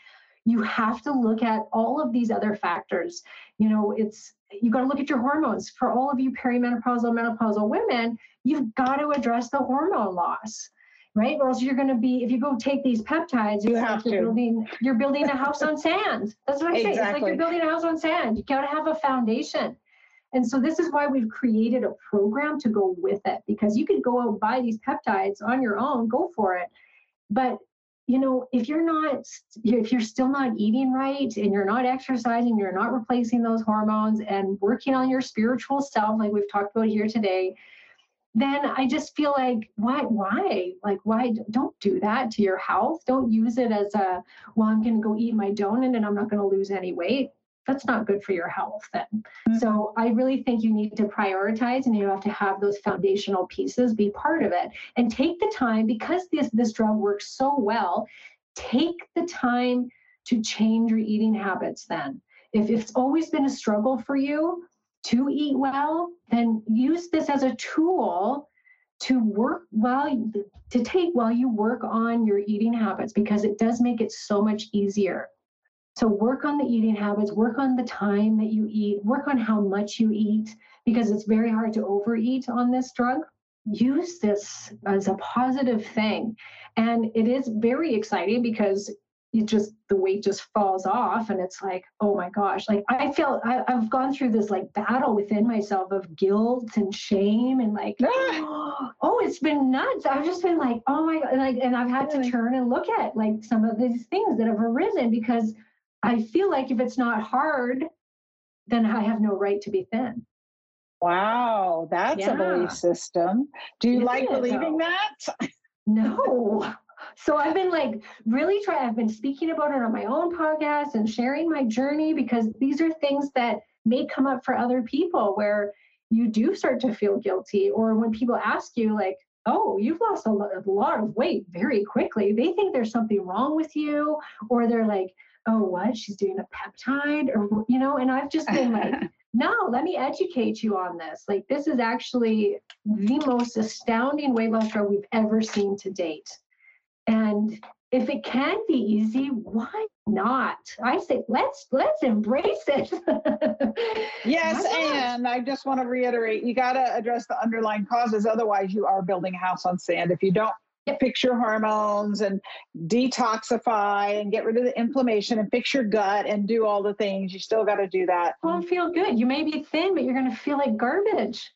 Speaker 3: you have to look at all of these other factors. You know it's you got to look at your hormones. For all of you perimenopausal, menopausal women, you've got to address the hormone loss, right? Or else you're going to be, if you go take these peptides,
Speaker 1: you have to.
Speaker 3: building, you're building a house on sand. That's what I exactly. say. It's like you're building a house on sand. You got to have a foundation. And so this is why we've created a program to go with it because you could go out and buy these peptides on your own, go for it. But you know, if you're not, if you're still not eating right and you're not exercising, you're not replacing those hormones and working on your spiritual self, like we've talked about here today, then I just feel like, why, why? Like, why don't do that to your health? Don't use it as a, well, I'm going to go eat my donut and I'm not going to lose any weight that's not good for your health then. Mm-hmm. So I really think you need to prioritize and you have to have those foundational pieces be part of it and take the time because this this drug works so well, take the time to change your eating habits then. If it's always been a struggle for you to eat well, then use this as a tool to work while to take while you work on your eating habits because it does make it so much easier so work on the eating habits, work on the time that you eat, work on how much you eat, because it's very hard to overeat on this drug. Use this as a positive thing. And it is very exciting because it just the weight just falls off and it's like oh my gosh like i feel I, have gone through this like battle within myself of guilt and shame and like oh it's been nuts i've just been like oh my god like and i've had to turn and look at like some of these things that have arisen because I feel like if it's not hard, then I have no right to be thin.
Speaker 1: Wow, that's yeah. a belief system. Do you Isn't like believing that?
Speaker 3: no. So I've been like really trying, I've been speaking about it on my own podcast and sharing my journey because these are things that may come up for other people where you do start to feel guilty or when people ask you like oh you've lost a lot, a lot of weight very quickly they think there's something wrong with you or they're like oh what? She's doing a peptide or you know and i've just been like no let me educate you on this. Like this is actually the most astounding weight loss drug we've ever seen to date. And if it can be easy why not? I say let's let's embrace it.
Speaker 1: Yes and i just want to reiterate you got to address the underlying causes otherwise you are building a house on sand. If you don't fix your hormones and detoxify and get rid of the inflammation and fix your gut and do all the things you still got to do that
Speaker 3: won't feel good you may be thin but you're going to feel like garbage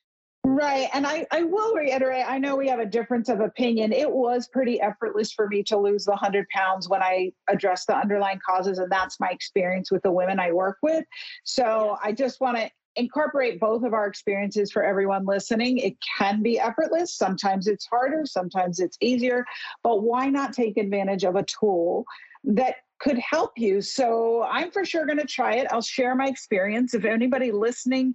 Speaker 1: Right. And I, I will reiterate, I know we have a difference of opinion. It was pretty effortless for me to lose the 100 pounds when I addressed the underlying causes. And that's my experience with the women I work with. So yes. I just want to incorporate both of our experiences for everyone listening. It can be effortless. Sometimes it's harder, sometimes it's easier. But why not take advantage of a tool that could help you. So I'm for sure going to try it. I'll share my experience. If anybody listening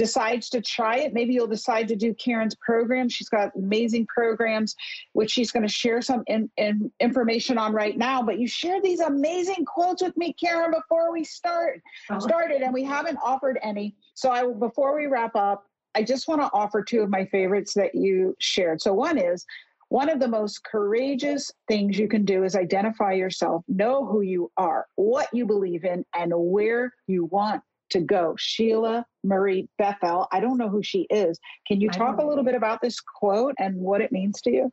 Speaker 1: decides to try it, maybe you'll decide to do Karen's program. She's got amazing programs, which she's going to share some in, in information on right now. But you share these amazing quotes with me, Karen, before we start oh. started, and we haven't offered any. So I before we wrap up, I just want to offer two of my favorites that you shared. So one is one of the most courageous things you can do is identify yourself, know who you are, what you believe in, and where you want to go. Sheila Murray Bethel. I don't know who she is. Can you talk a little bit about this quote and what it means to you?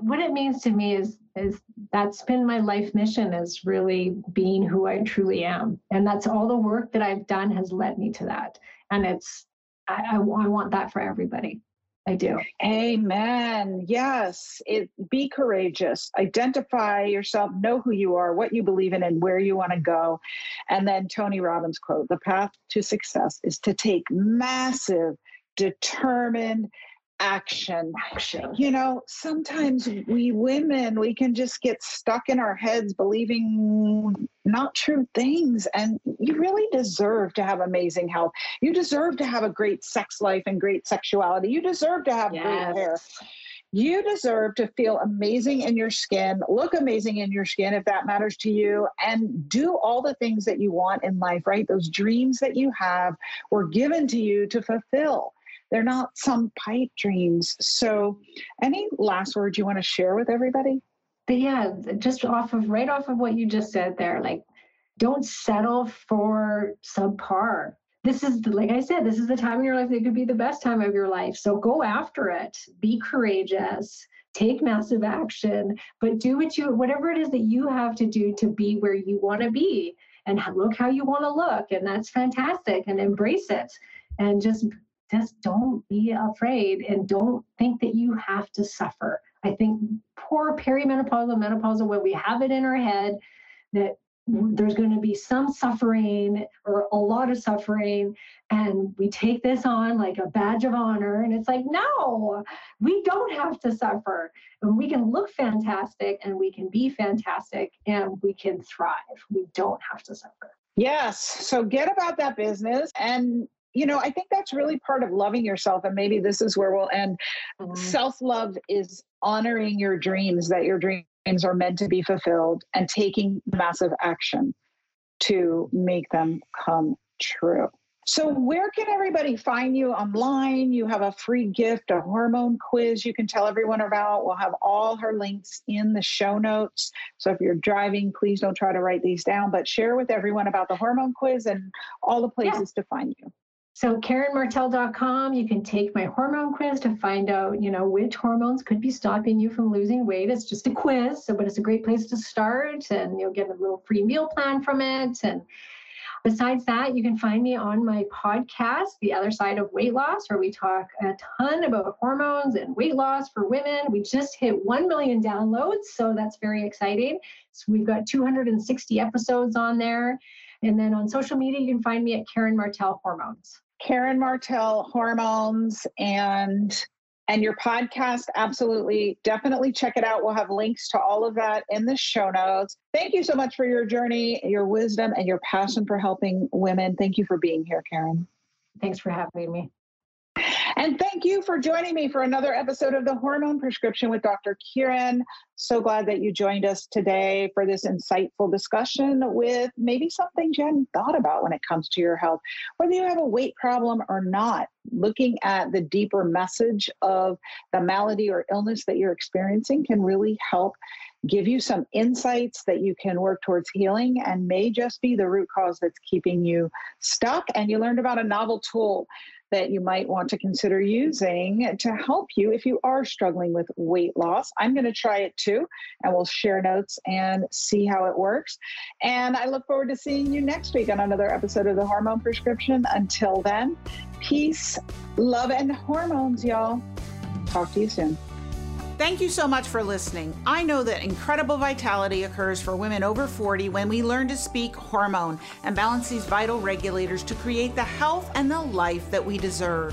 Speaker 3: What it means to me is is that's been my life mission is really being who I truly am, and that's all the work that I've done has led me to that. And it's I, I, I want that for everybody. I do.
Speaker 1: Amen. Yes. It be courageous. Identify yourself, know who you are, what you believe in, and where you want to go. And then Tony Robbins quote, the path to success is to take massive, determined, action. Action. You know, sometimes we women, we can just get stuck in our heads believing not true things. And you really deserve to have amazing health. You deserve to have a great sex life and great sexuality. You deserve to have yes. great hair. You deserve to feel amazing in your skin, look amazing in your skin if that matters to you, and do all the things that you want in life, right? Those dreams that you have were given to you to fulfill. They're not some pipe dreams. So, any last words you want to share with everybody?
Speaker 3: But yeah, just off of right off of what you just said there, like don't settle for subpar. This is like I said, this is the time in your life that could be the best time of your life. So go after it. Be courageous. Take massive action, but do what you whatever it is that you have to do to be where you want to be and look how you want to look and that's fantastic and embrace it and just just don't be afraid and don't think that you have to suffer. I think poor perimenopausal, menopausal, when we have it in our head that there's going to be some suffering or a lot of suffering, and we take this on like a badge of honor. And it's like, no, we don't have to suffer. And we can look fantastic and we can be fantastic and we can thrive. We don't have to suffer.
Speaker 1: Yes. So get about that business and you know, I think that's really part of loving yourself. And maybe this is where we'll end. Mm-hmm. Self love is honoring your dreams, that your dreams are meant to be fulfilled, and taking massive action to make them come true. So, where can everybody find you online? You have a free gift, a hormone quiz you can tell everyone about. We'll have all her links in the show notes. So, if you're driving, please don't try to write these down, but share with everyone about the hormone quiz and all the places yeah. to find you.
Speaker 3: So KarenMartel.com, you can take my hormone quiz to find out, you know, which hormones could be stopping you from losing weight. It's just a quiz, so but it's a great place to start and you'll get a little free meal plan from it. And besides that, you can find me on my podcast, The Other Side of Weight Loss, where we talk a ton about hormones and weight loss for women. We just hit 1 million downloads, so that's very exciting. So we've got 260 episodes on there. And then on social media, you can find me at Karen Martel Hormones.
Speaker 1: Karen Martel Hormones. And and your podcast. Absolutely. Definitely check it out. We'll have links to all of that in the show notes. Thank you so much for your journey, your wisdom, and your passion for helping women. Thank you for being here, Karen.
Speaker 3: Thanks for having me.
Speaker 1: And thank you for joining me for another episode of the Hormone Prescription with Dr. Kyrin. So glad that you joined us today for this insightful discussion with maybe some things you hadn't thought about when it comes to your health, whether you have a weight problem or not. Looking at the deeper message of the malady or illness that you're experiencing can really help give you some insights that you can work towards healing and may just be the root cause that's keeping you stuck. And you learned about a novel tool that you might want to consider using to help you if you are struggling with weight loss. I'm going to try it too, and we'll share notes and see how it works. And I look forward to seeing you next week on another episode of the Hormone Prescription. Until then, peace, love, and hormones, y'all. Talk to you soon.
Speaker 2: Thank you so much for listening. I know that incredible vitality occurs for women over 40 when we learn to speak hormone and balance these vital regulators to create the health and the life that we deserve.